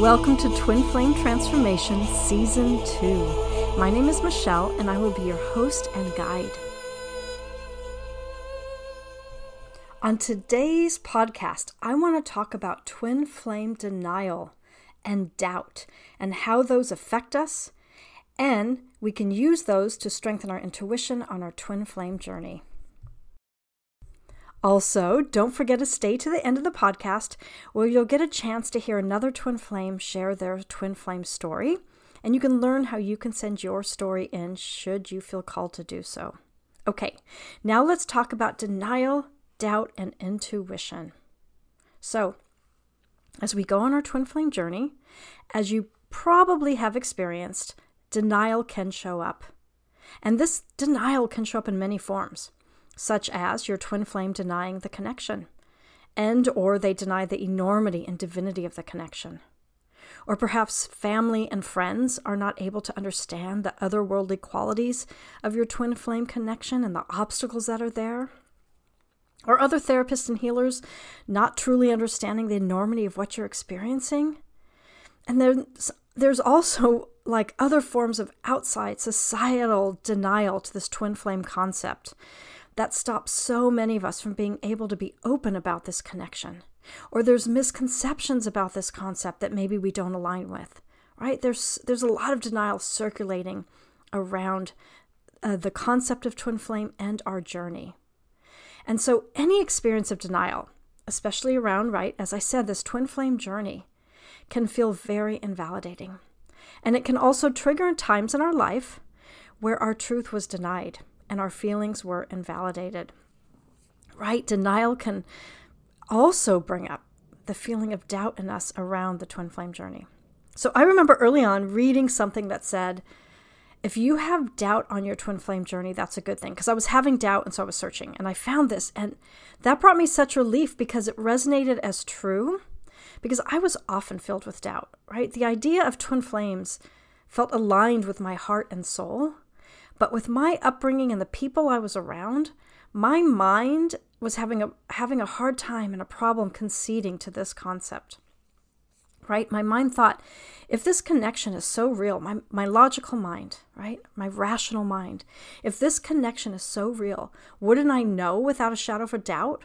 Welcome to Twin Flame Transformation Season 2. My name is Michele, and I will be your host and guide. On today's podcast, I want to talk about twin flame denial and doubt and how those affect us, and we can use those to strengthen our intuition on our twin flame journey. Also, don't forget to stay to the end of the podcast where you'll get a chance to hear another twin flame share their twin flame story, and you can learn how you can send your story in should you feel called to do so. Okay, now let's talk about denial, doubt, and intuition. So, as we go on our twin flame journey, as you probably have experienced, denial can show up. And this denial can show up in many forms such as your twin flame denying the connection, and or they deny the enormity and divinity of the connection. Or perhaps family and friends are not able to understand the otherworldly qualities of your twin flame connection and the obstacles that are there. Or other therapists and healers not truly understanding the enormity of what you're experiencing. And there's, there's also like other forms of outside societal denial to this twin flame concept that stops so many of us from being able to be open about this connection. Or there's misconceptions about this concept that maybe we don't align with, right? There's, there's a lot of denial circulating around uh, the concept of twin flame and our journey. And so, any experience of denial, especially around, right, as I said, this twin flame journey, can feel very invalidating. And it can also trigger times in our life where our truth was denied and our feelings were invalidated. Right? Denial can also bring up the feeling of doubt in us around the twin flame journey. So I remember early on reading something that said, if you have doubt on your twin flame journey, that's a good thing. Because I was having doubt, and so I was searching, and I found this, and that brought me such relief because it resonated as true. Because I was often filled with doubt, right? The idea of twin flames felt aligned with my heart and soul, but with my upbringing and the people I was around, my mind was having a having a hard time and a problem conceding to this concept. Right? My mind thought, if this connection is so real, my, my logical mind, right? My rational mind, if this connection is so real, wouldn't I know without a shadow of a doubt?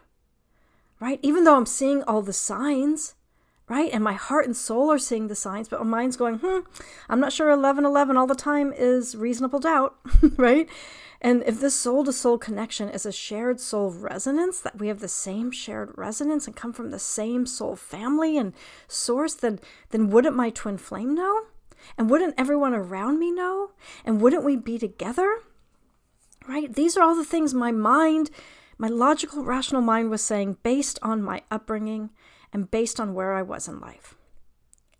Right? Even though I'm seeing all the signs, right? And my heart and soul are seeing the signs, but my mind's going, hmm, I'm not sure 1111 all the time is reasonable doubt, right? And if this soul to soul connection is a shared soul resonance, that we have the same shared resonance and come from the same soul family and source, then, then wouldn't my twin flame know? And wouldn't everyone around me know? And wouldn't we be together? Right? These are all the things my mind, my logical, rational mind was saying based on my upbringing and based on where I was in life.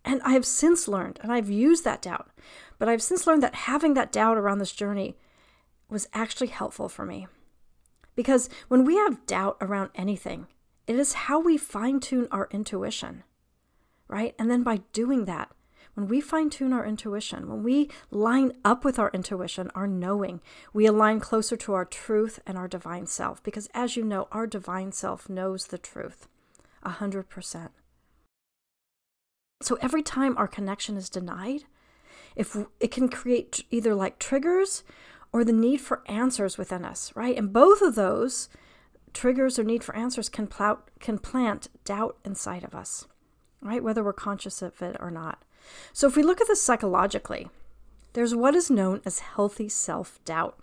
And I have since learned, and I've used that doubt, but I've since learned that having that doubt around this journey was actually helpful for me. Because when we have doubt around anything, it is how we fine tune our intuition, right? And then by doing that, when we fine tune our intuition, when we line up with our intuition, our knowing, we align closer to our truth and our divine self. Because as you know, our divine self knows the truth. 100%. So every time our connection is denied, if it can create either like triggers or the need for answers within us, right? And both of those triggers or need for answers can plout, can plant doubt inside of us, right? Whether we're conscious of it or not. So if we look at this psychologically, there's what is known as healthy self-doubt.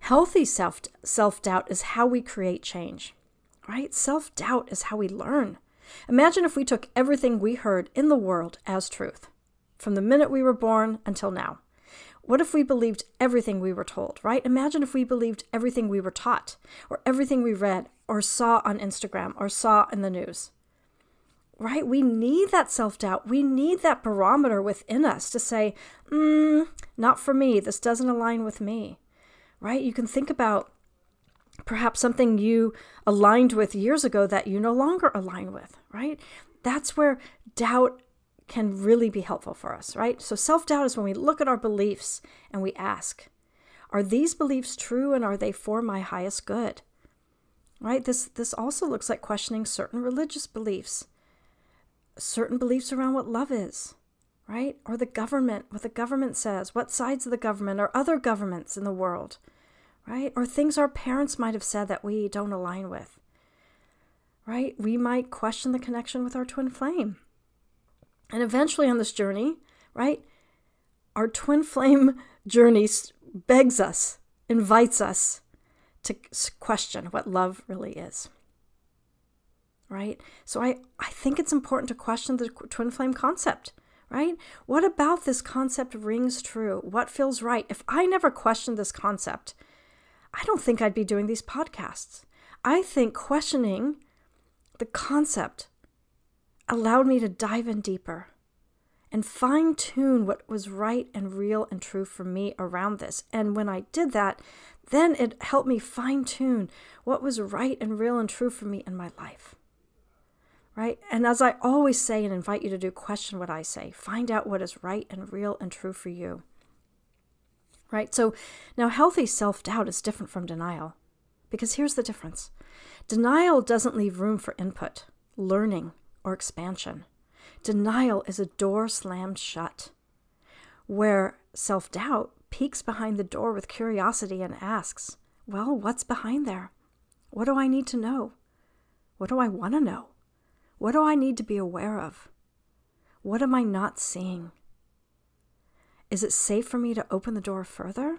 Healthy self self-doubt is how we create change right? Self doubt is how we learn. Imagine if we took everything we heard in the world as truth, from the minute we were born until now. What if we believed everything we were told, right? Imagine if we believed everything we were taught, or everything we read, or saw on Instagram, or saw in the news. Right? We need that self doubt. We need that barometer within us to say, mm, not for me. This doesn't align with me. Right? You can think about perhaps something you aligned with years ago that you no longer align with, right? That's where doubt can really be helpful for us, right? So self doubt is when we look at our beliefs and we ask, are these beliefs true and are they for my highest good? Right? This this also looks like questioning certain religious beliefs. certain beliefs around what love is, right? Or the government, what the government says, what sides of the government or other governments in the world, right? Or things our parents might have said that we don't align with, right? We might question the connection with our twin flame. And eventually on this journey, right, our twin flame journey begs us, invites us to question what love really is. Right? So I, I think it's important to question the twin flame concept, right? What about this concept rings true? What feels right? If I never questioned this concept, I don't think I'd be doing these podcasts. I think questioning the concept allowed me to dive in deeper and fine tune what was right and real and true for me around this. And when I did that, then it helped me fine tune what was right and real and true for me in my life. Right? And as I always say and invite you to do, question what I say. Find out what is right and real and true for you. Right? So now, healthy self doubt is different from denial. Because here's the difference denial doesn't leave room for input, learning, or expansion. Denial is a door slammed shut, where self doubt peeks behind the door with curiosity and asks, Well, what's behind there? What do I need to know? What do I want to know? What do I need to be aware of? What am I not seeing? Is it safe for me to open the door further?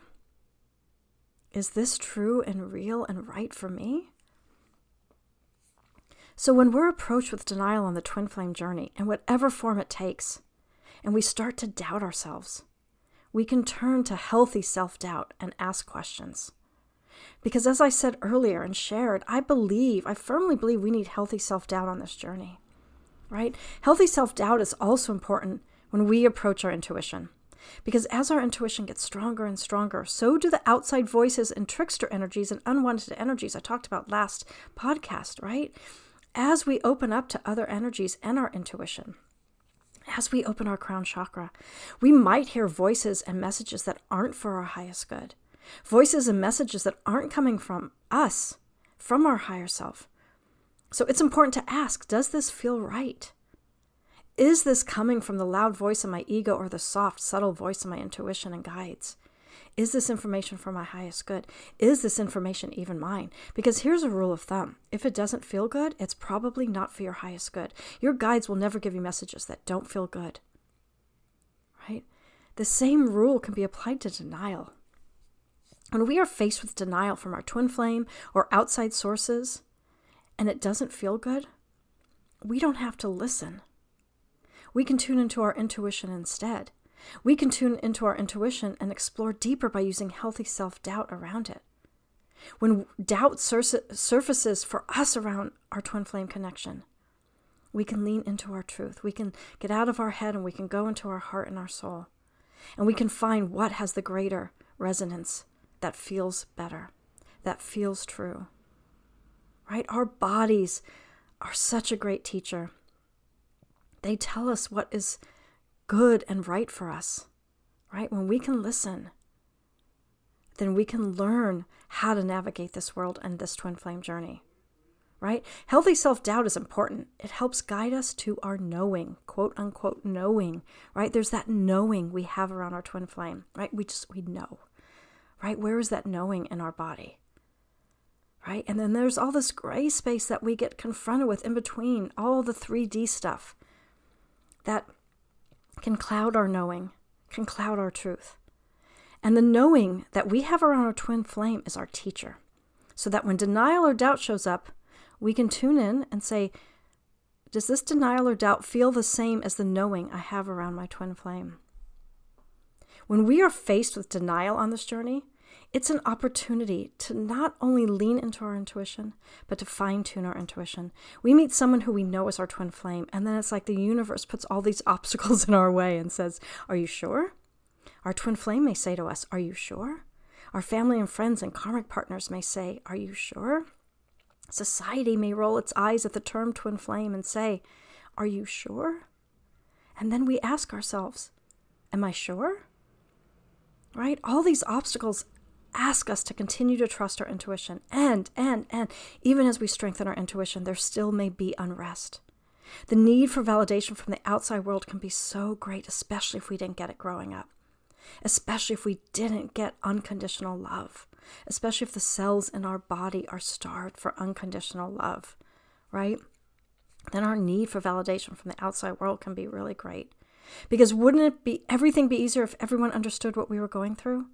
Is this true and real and right for me? So, when we're approached with denial on the twin flame journey, in whatever form it takes, and we start to doubt ourselves, we can turn to healthy self doubt and ask questions. Because, as I said earlier and shared, I believe, I firmly believe we need healthy self doubt on this journey, right? Healthy self doubt is also important when we approach our intuition. Because as our intuition gets stronger and stronger, so do the outside voices and trickster energies and unwanted energies I talked about last podcast, right? as we open up to other energies and our intuition, as we open our crown chakra, we might hear voices and messages that aren't for our highest good, voices and messages that aren't coming from us, from our higher self. So it's important to ask Does this feel right? Is this coming from the loud voice of my ego or the soft, subtle voice of my intuition and guides? Is this information for my highest good? Is this information even mine? Because here's a rule of thumb if it doesn't feel good, it's probably not for your highest good. Your guides will never give you messages that don't feel good. Right? The same rule can be applied to denial. When we are faced with denial from our twin flame or outside sources and it doesn't feel good, we don't have to listen. We can tune into our intuition instead. We can tune into our intuition and explore deeper by using healthy self doubt around it. When doubt sur- surfaces for us around our twin flame connection, we can lean into our truth. We can get out of our head and we can go into our heart and our soul. And we can find what has the greater resonance that feels better, that feels true. Right? Our bodies are such a great teacher. They tell us what is good and right for us, right? When we can listen, then we can learn how to navigate this world and this twin flame journey, right? Healthy self doubt is important. It helps guide us to our knowing, quote unquote, knowing, right? There's that knowing we have around our twin flame, right? We just, we know, right? Where is that knowing in our body? Right? And then there's all this gray space that we get confronted with in between, all the 3D stuff that can cloud our knowing, can cloud our truth. And the knowing that we have around our twin flame is our teacher. So that when denial or doubt shows up, we can tune in and say, Does this denial or doubt feel the same as the knowing I have around my twin flame? When we are faced with denial on this journey, it's an opportunity to not only lean into our intuition, but to fine tune our intuition. We meet someone who we know is our twin flame, and then it's like the universe puts all these obstacles in our way and says, Are you sure? Our twin flame may say to us, Are you sure? Our family and friends and karmic partners may say, Are you sure? Society may roll its eyes at the term twin flame and say, Are you sure? And then we ask ourselves, Am I sure? Right? All these obstacles ask us to continue to trust our intuition. And, and, and, even as we strengthen our intuition, there still may be unrest. The need for validation from the outside world can be so great, especially if we didn't get it growing up, especially if we didn't get unconditional love, especially if the cells in our body are starved for unconditional love, right? Then our need for validation from the outside world can be really great. Because wouldn't it be everything be easier if everyone understood what we were going through?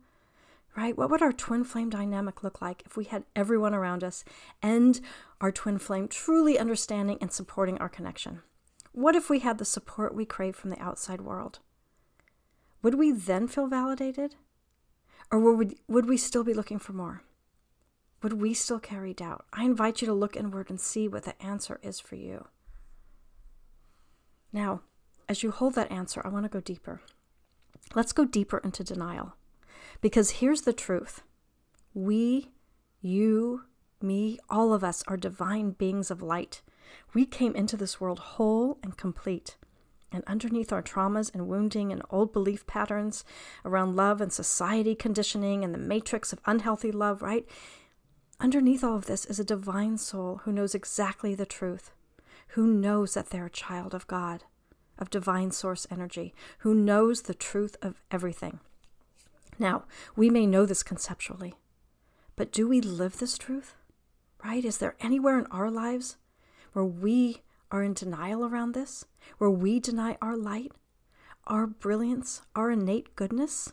Right? What would our twin flame dynamic look like if we had everyone around us and our twin flame truly understanding and supporting our connection? What if we had the support we crave from the outside world? Would we then feel validated? Or would we, would we still be looking for more? Would we still carry doubt? I invite you to look inward and see what the answer is for you. Now, as you hold that answer, I want to go deeper. Let's go deeper into denial. Because here's the truth we, you, me, all of us are divine beings of light. We came into this world whole and complete. And underneath our traumas and wounding and old belief patterns around love and society conditioning and the matrix of unhealthy love, right? Underneath all of this is a divine soul who knows exactly the truth, who knows that they're a child of God, of divine source energy, who knows the truth of everything. Now, we may know this conceptually, but do we live this truth? Right? Is there anywhere in our lives where we are in denial around this, where we deny our light, our brilliance, our innate goodness?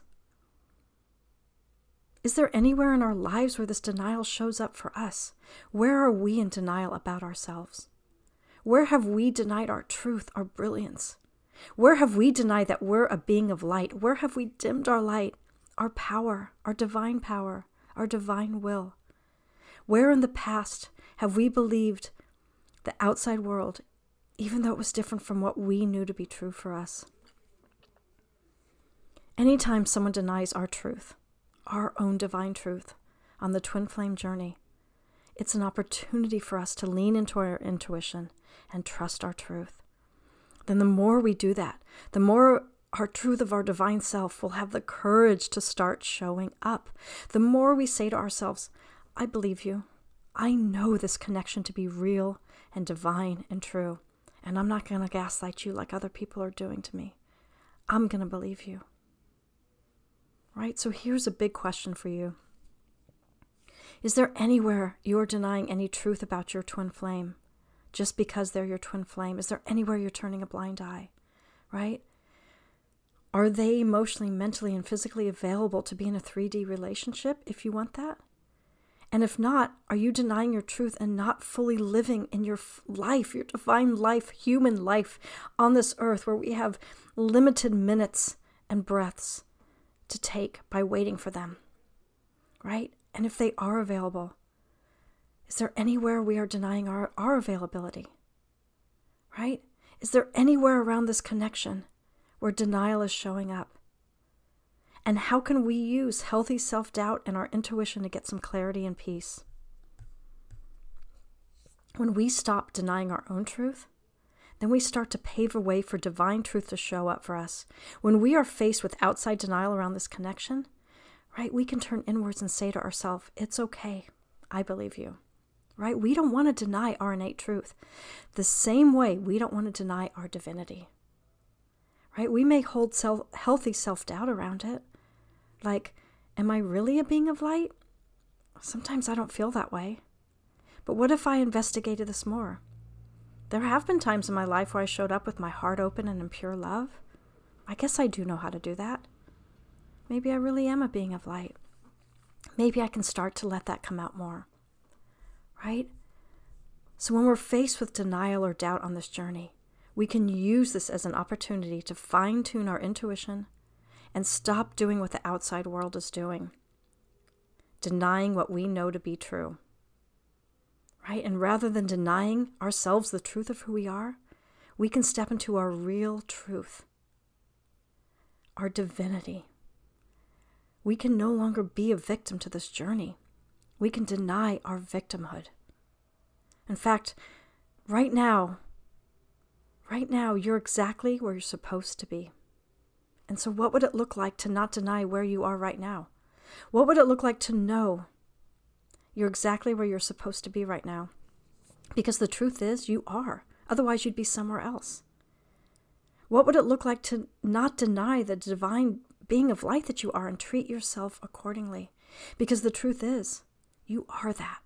Is there anywhere in our lives where this denial shows up for us? Where are we in denial about ourselves? Where have we denied our truth, our brilliance? Where have we denied that we're a being of light? Where have we dimmed our light, our power, our divine power, our divine will? Where in the past have we believed the outside world, even though it was different from what we knew to be true for us? Anytime someone denies our truth, our own divine truth on the twin flame journey, it's an opportunity for us to lean into our intuition and trust our truth. Then, the more we do that, the more our truth of our divine self will have the courage to start showing up. The more we say to ourselves, I believe you. I know this connection to be real and divine and true. And I'm not going to gaslight you like other people are doing to me. I'm going to believe you. Right? So here's a big question for you Is there anywhere you're denying any truth about your twin flame just because they're your twin flame? Is there anywhere you're turning a blind eye? Right? Are they emotionally, mentally, and physically available to be in a 3D relationship if you want that? And if not, are you denying your truth and not fully living in your life, your divine life, human life on this earth where we have limited minutes and breaths to take by waiting for them? Right? And if they are available, is there anywhere we are denying our, our availability? Right? Is there anywhere around this connection where denial is showing up? And how can we use healthy self doubt and our intuition to get some clarity and peace? When we stop denying our own truth, then we start to pave a way for divine truth to show up for us. When we are faced with outside denial around this connection, right, we can turn inwards and say to ourselves, It's okay. I believe you. Right? We don't want to deny our innate truth. The same way we don't want to deny our divinity right? We may hold self, healthy self doubt around it. Like, am I really a being of light? Sometimes I don't feel that way. But what if I investigated this more? There have been times in my life where I showed up with my heart open and in pure love. I guess I do know how to do that. Maybe I really am a being of light. Maybe I can start to let that come out more. Right? So when we're faced with denial or doubt on this journey, we can use this as an opportunity to fine tune our intuition and stop doing what the outside world is doing, denying what we know to be true. Right? And rather than denying ourselves the truth of who we are, we can step into our real truth, our divinity. We can no longer be a victim to this journey. We can deny our victimhood. In fact, right now, Right now, you're exactly where you're supposed to be. And so, what would it look like to not deny where you are right now? What would it look like to know you're exactly where you're supposed to be right now? Because the truth is, you are Otherwise, you'd be somewhere else. What would it look like to not deny the divine being of light that you are and treat yourself accordingly? Because the truth is, you are that.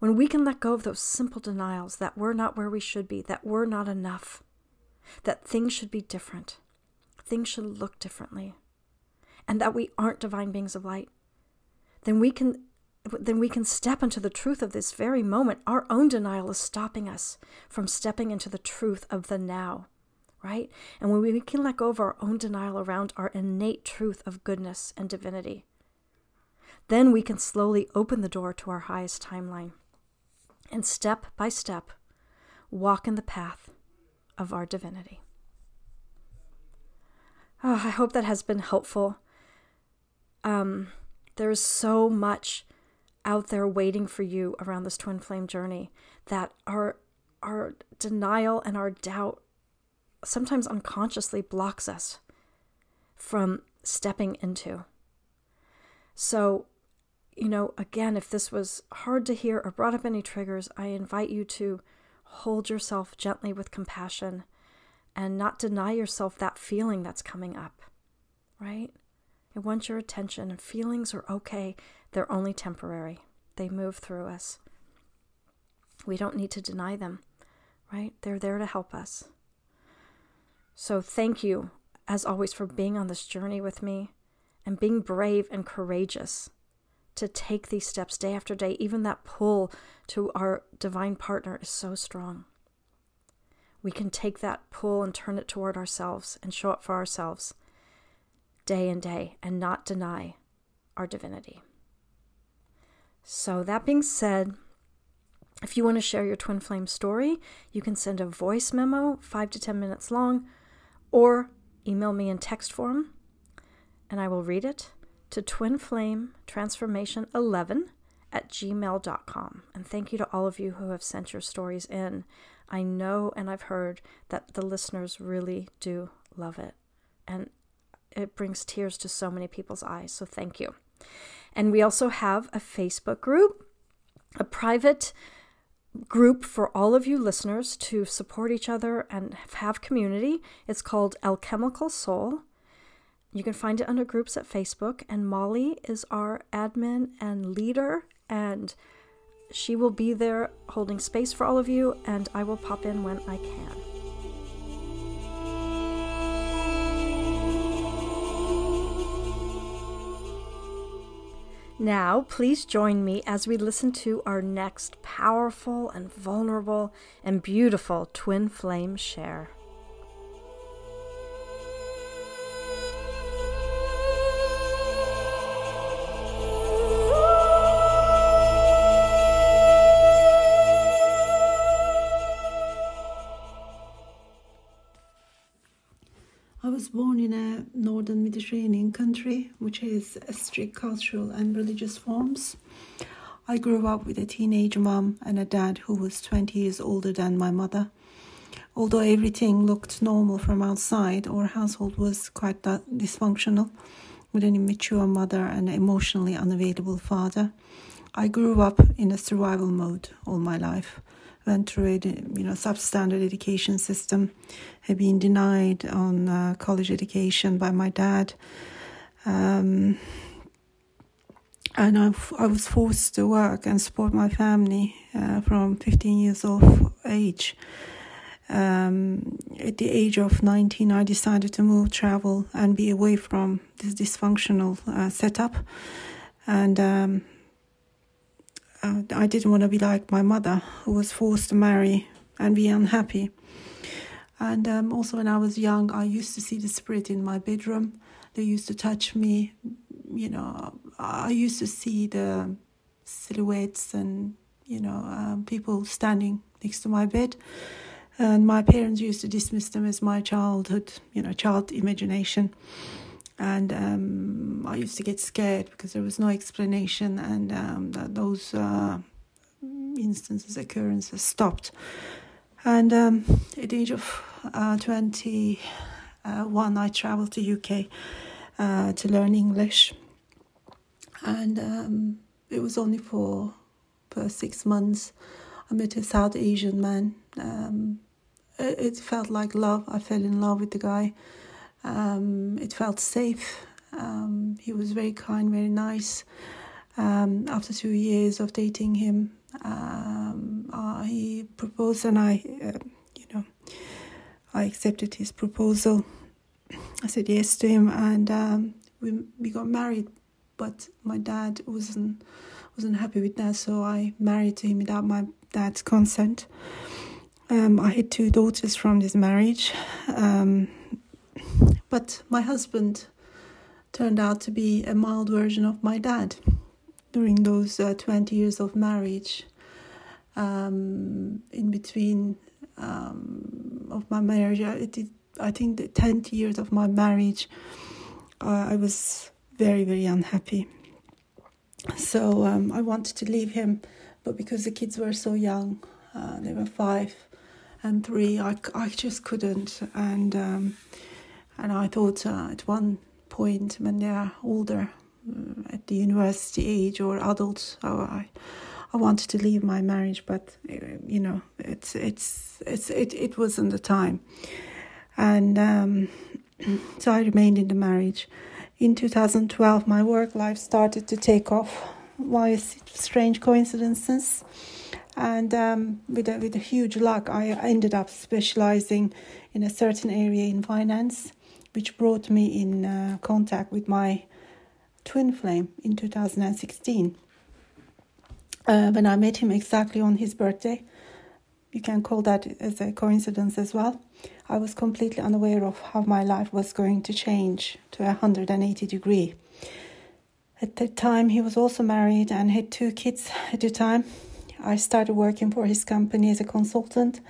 When we can let go of those simple denials that we're not where we should be, that we're not enough, that things should be different, things should look differently, and that we aren't divine beings of light, then we can then we can step into the truth of this very moment. Our own denial is stopping us from stepping into the truth of the now, right? And when we can let go of our own denial around our innate truth of goodness and divinity, then we can slowly open the door to our highest timeline and step by step walk in the path of our divinity. Oh, I hope that has been helpful. Um, there is so much out there waiting for you around this twin flame journey that our our denial and our doubt sometimes unconsciously blocks us from stepping into. So, you know, again, if this was hard to hear or brought up any triggers, I invite you to hold yourself gently with compassion and not deny yourself that feeling that's coming up, right? It wants your attention, feelings are okay. They're only temporary, they move through us. We don't need to deny them, right? They're there to help us. So, thank you, as always, for being on this journey with me and being brave and courageous to take these steps day after day. Even that pull to our divine partner is so strong. We can take that pull and turn it toward ourselves and show up for ourselves day and day and not deny our divinity. So, that being said, if you want to share your twin flame story, you can send a voice memo, five to 10 minutes long, or email me in text form, and I will read it to twinflametransformation11 at gmail.com. And thank you to all of you who have sent your stories in. I know and I've heard that the listeners really do love it. And it brings tears to so many people's eyes. So thank you. And we also have a Facebook group, a private group for all of you listeners to support each other and have community. It's called Alchemical Soul. You can find it under groups at Facebook, and Molly is our admin and leader, and she will be there holding space for all of you, and I will pop in when I can. Now, please join me as we listen to our next powerful and vulnerable and beautiful twin flame share. Mediterranean country, which has strict cultural and religious forms. I grew up with a teenage mom and a dad who was 20 years older than my mother. Although everything looked normal from outside, our household was quite dysfunctional, with an immature mother and an emotionally unavailable father. I grew up in a survival mode all my life went through a you know substandard education system, had been denied on uh, college education by my dad, um, and I, I was forced to work and support my family uh, from 15 years of age. Um, at the age of 19, I decided to move, travel, and be away from this dysfunctional uh, setup. And um, uh, I didn't want to be like my mother, who was forced to marry and be unhappy. And um, also, when I was young, I used to see the spirit in my bedroom. They used to touch me. You know, I used to see the silhouettes and, you know, um, people standing next to my bed. And my parents used to dismiss them as my childhood, you know, child imagination and um, I used to get scared because there was no explanation, and um, those uh, instances, occurrences stopped. And um, at the age of uh, 21, I traveled to UK uh, to learn English, and um, it was only for for six months. I met a South Asian man. Um, it, it, felt like love. I fell in love with the guy. Um, it felt safe. Um, he was very kind, very nice. Um, after two years of dating him, um, uh, he proposed, and I, uh, you know, I accepted his proposal. I said yes to him, and um, we we got married. But my dad wasn't wasn't happy with that, so I married to him without my dad's consent. Um, I had two daughters from this marriage, um, but my husband turned out to be a mild version of my dad during those uh, 20 years of marriage. Um, in between um, of my marriage, I, did, I think the 10 years of my marriage, uh, I was very, very unhappy. So um, I wanted to leave him, but because the kids were so young, uh, they were five and three, I, I just couldn't. And um, and I thought uh, at one point when they are older, uh, at the university age or adults, oh, I I wanted to leave my marriage, but uh, you know it's it's it's it it wasn't the time, and um, so I remained in the marriage. In 2012, my work life started to take off. Why strange coincidences? And um, with a, with a huge luck, I ended up specializing in a certain area in finance which brought me in uh, contact with my twin flame in 2016. Uh, when I met him exactly on his birthday, you can call that as a coincidence as well. I was completely unaware of how my life was going to change to 180 degree. At that time, he was also married and had two kids at the time. I started working for his company as a consultant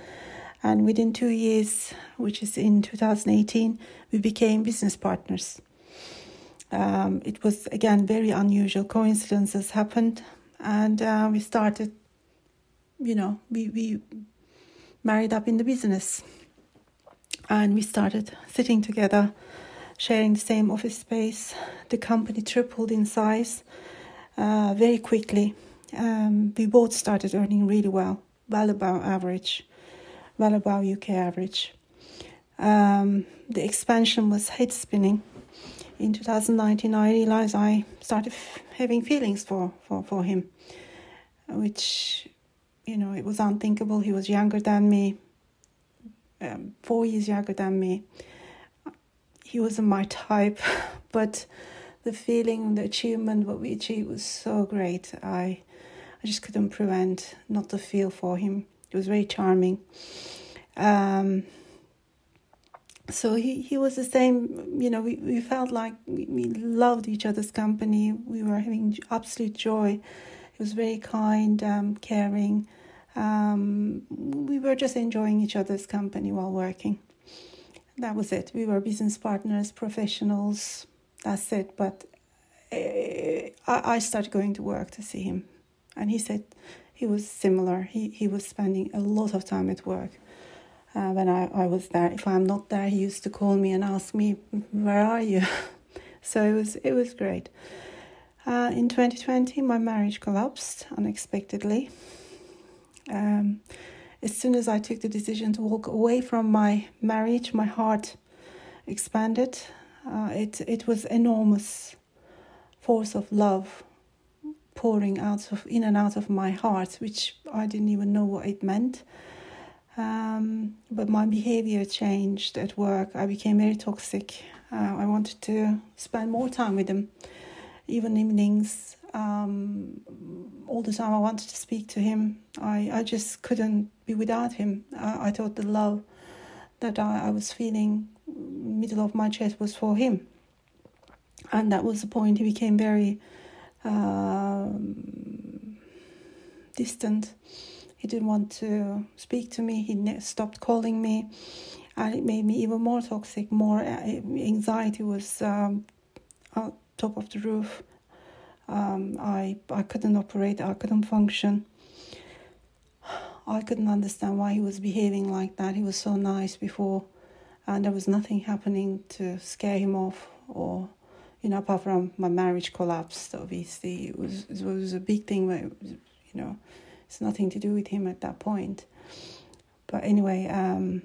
and within two years, which is in 2018, we became business partners. Um, it was again very unusual coincidences happened, and uh, we started. You know, we we married up in the business, and we started sitting together, sharing the same office space. The company tripled in size uh, very quickly. Um, we both started earning really well, well above average well above UK average. Um, the expansion was head spinning. In 2019, I realized I started having feelings for, for, for him, which, you know, it was unthinkable. He was younger than me, um, four years younger than me. He wasn't my type, but the feeling, the achievement, what we achieved was so great. I, I just couldn't prevent not to feel for him. It was very charming. Um, so he, he was the same, you know, we, we felt like we, we loved each other's company. We were having absolute joy. He was very kind, um, caring. Um, we were just enjoying each other's company while working. That was it. We were business partners, professionals. That's it. But uh, I, I started going to work to see him. And he said, he was similar. He he was spending a lot of time at work. Uh, when I, I was there, if I'm not there, he used to call me and ask me, "Where are you?" so it was it was great. Uh, in 2020, my marriage collapsed unexpectedly. Um, as soon as I took the decision to walk away from my marriage, my heart expanded. Uh, it it was enormous force of love pouring out of in and out of my heart, which I didn't even know what it meant. Um, but my behavior changed at work. I became very toxic. Uh, I wanted to spend more time with him, even evenings. Um, all the time I wanted to speak to him. I, I just couldn't be without him. I, I thought the love that I, I was feeling middle of my chest was for him. And that was the point. He became very um, distant. He didn't want to speak to me. He stopped calling me, and it made me even more toxic. More uh, anxiety was um, on top of the roof. Um, I I couldn't operate. I couldn't function. I couldn't understand why he was behaving like that. He was so nice before, and there was nothing happening to scare him off or you know, apart from my marriage collapsed, obviously, it was it was a big thing. Where, you know, It's nothing to do with him at that point. But anyway, um,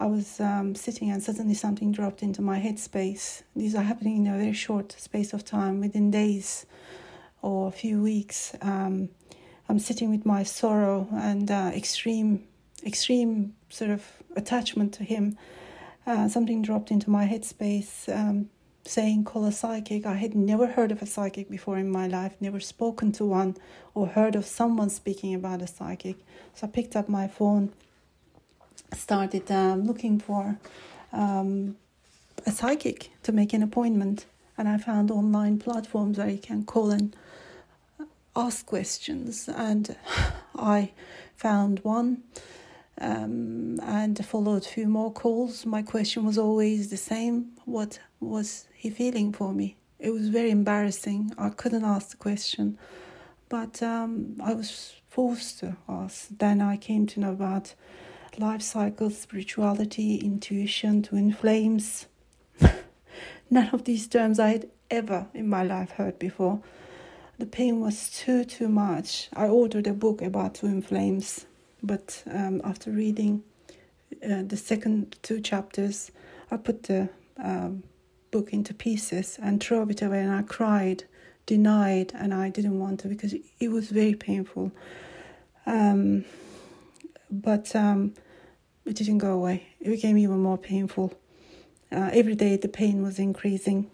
I was um, sitting and suddenly something dropped into my headspace. These are happening in a very short space of time, within days or a few weeks. Um, I'm sitting with my sorrow and uh, extreme, extreme sort of attachment to him. Uh, something dropped into my headspace um, saying call a psychic. I had never heard of a psychic before in my life, never spoken to one or heard of someone speaking about a psychic. So I picked up my phone started um, looking for um, a psychic to make an appointment, and I found online platforms where you can call and ask questions, and I found one. Um, and followed a few more calls. My question was always the same: What was he feeling for me? It was very embarrassing. I couldn't ask the question, but um, I was forced to ask. Then I came to know about life cycle, spirituality, intuition, twin flames. None of these terms I had ever in my life heard before. The pain was too, too much. I ordered a book about twin flames, but um, after reading uh, the second two chapters, I put the um, book into pieces and threw it away, and I cried, denied, and I didn't want to because it was very painful. Um, but um, it didn't go away. It became even more painful. Uh, every day the pain was increasing.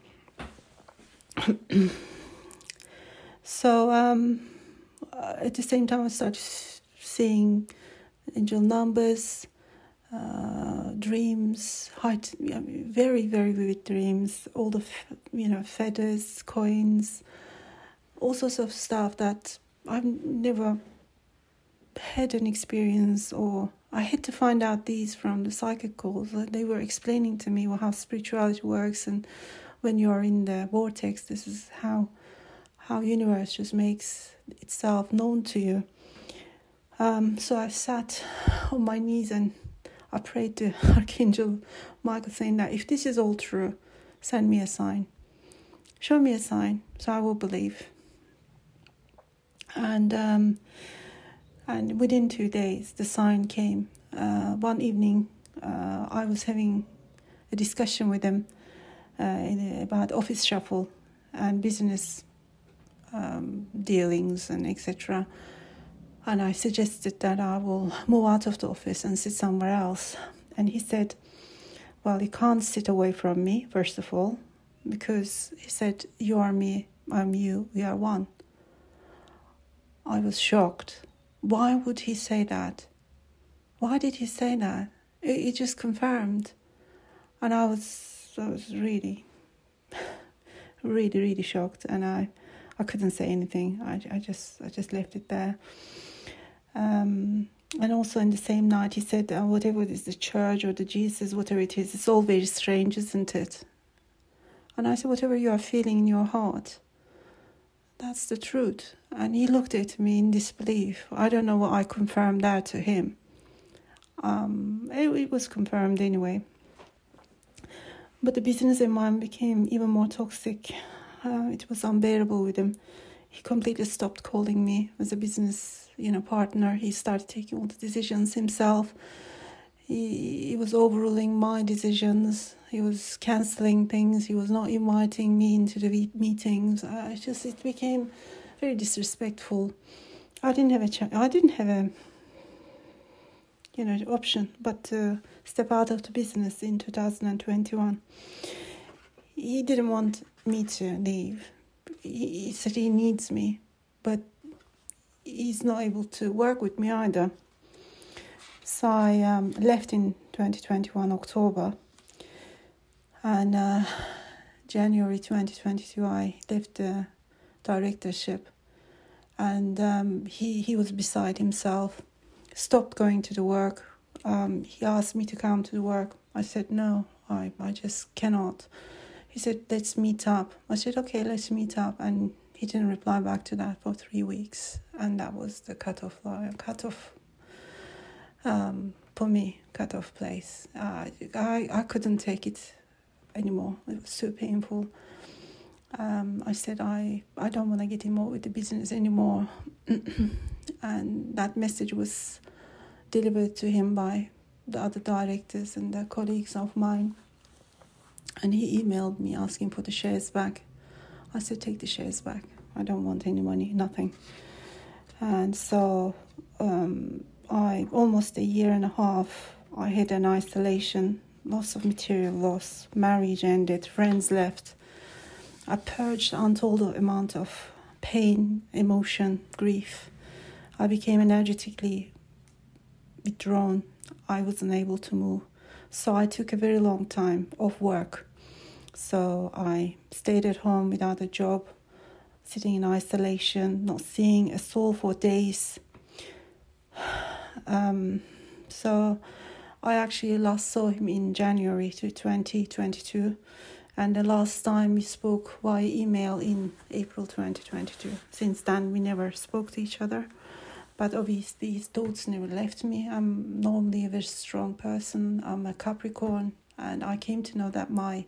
so um, at the same time, I started seeing angel numbers, uh, dreams, height, very very vivid dreams. All the you know feathers, coins, all sorts of stuff that I've never had an experience or I had to find out these from the psychic calls. They were explaining to me how spirituality works and when you are in the vortex this is how how universe just makes itself known to you. Um, so I sat on my knees and I prayed to Archangel Michael saying that if this is all true, send me a sign. Show me a sign so I will believe. And um, and within two days, the sign came. Uh, one evening, uh, I was having a discussion with them uh, about office shuffle and business um, dealings and etc. And I suggested that I will move out of the office and sit somewhere else. And he said, Well, you can't sit away from me, first of all, because he said, You are me, I'm you, we are one. I was shocked why would he say that? Why did he say that? It, it just confirmed. And I was, I was really, really, really shocked. And I, I couldn't say anything. I, I just, I just left it there. Um, and also in the same night, he said, oh, whatever it is, the church or the Jesus, whatever it is, it's all very strange, isn't it? And I said, whatever you are feeling in your heart, that's the truth. And he looked at me in disbelief. I don't know why I confirmed that to him. Um, it, it was confirmed anyway. But the business environment became even more toxic. Uh, it was unbearable with him. He completely stopped calling me as a business, you know, partner. He started taking all the decisions himself. He, he was overruling my decisions. He was canceling things. He was not inviting me into the meetings. I just it became very disrespectful. I didn't have a ch- I didn't have a you know option but to step out of the business in 2021. He didn't want me to leave. He said he needs me, but he's not able to work with me either. So I um, left in 2021 October, and uh, January 2022 I left the directorship, and um, he he was beside himself, stopped going to the work. Um, he asked me to come to the work. I said no, I I just cannot. He said let's meet up. I said okay, let's meet up, and he didn't reply back to that for three weeks, and that was the cutoff line, cutoff um, for me, cut off place. Uh, I, I couldn't take it anymore. It was so painful. um, I said I I don't want to get involved with the business anymore, and that message was delivered to him by the other directors and the colleagues of mine. And he emailed me asking for the shares back. I said, take the shares back. I don't want any money, nothing. And so um, I almost a year and a half I had an isolation, loss of material loss, marriage ended, friends left. I purged untold amount of pain, emotion, grief. I became energetically withdrawn. I wasn't able to move. So I took a very long time off work. So I stayed at home without a job, sitting in isolation, not seeing a soul for days. Um, so I actually last saw him in January to 2022, and the last time we spoke via email in April 2022. Since then, we never spoke to each other but obviously his thoughts never left me. I'm normally a very strong person. I'm a Capricorn, and I came to know that my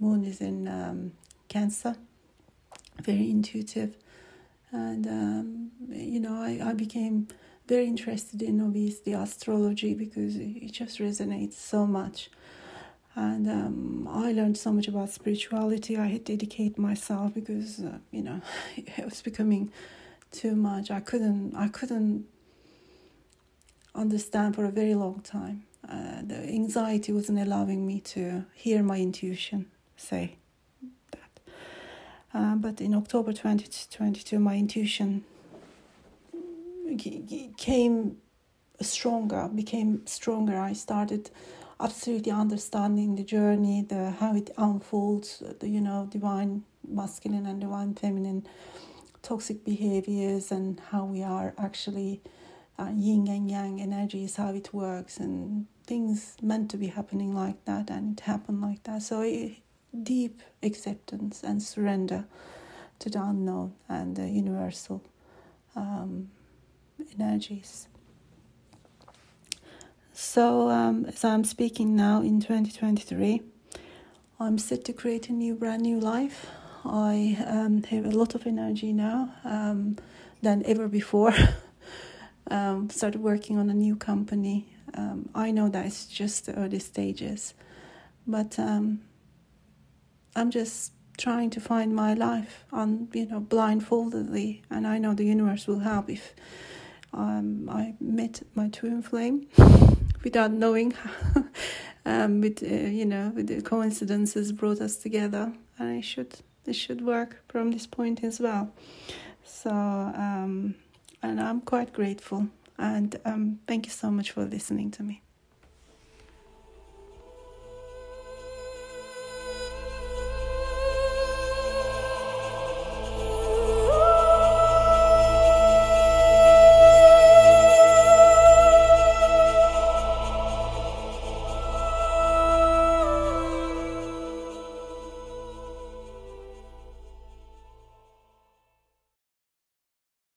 moon is in um, Cancer. Very intuitive, and um, you know, I, I became very interested in obviously astrology because it just resonates so much. And um, I learned so much about spirituality. I had to dedicate myself because uh, you know it was becoming too much. I couldn't I couldn't understand for a very long time. Uh, the anxiety wasn't allowing me to hear my intuition say that. Uh, but in October 2022, my intuition came stronger, became stronger. I started absolutely understanding the journey, the how it unfolds, the you know divine masculine and divine feminine toxic behaviors and how we are actually uh, yin and yang energies, how it works, and things meant to be happening like that, and it happened like that. So, deep acceptance and surrender to the unknown and the universal um, energies. So, um, as I'm speaking now in 2023, I'm set to create a new, brand new life. I um, have a lot of energy now um, than ever before. um, started working on a new company. Um, I know that it's just the early stages, but I'm just trying to find my life on you know blindfoldedly, and I know the universe will help if um, I met my twin flame without knowing. um, with uh, you know, with the coincidences brought us together, and I should it should work from this point as well. So, um, and I'm quite grateful. And um, thank you so much for listening to me.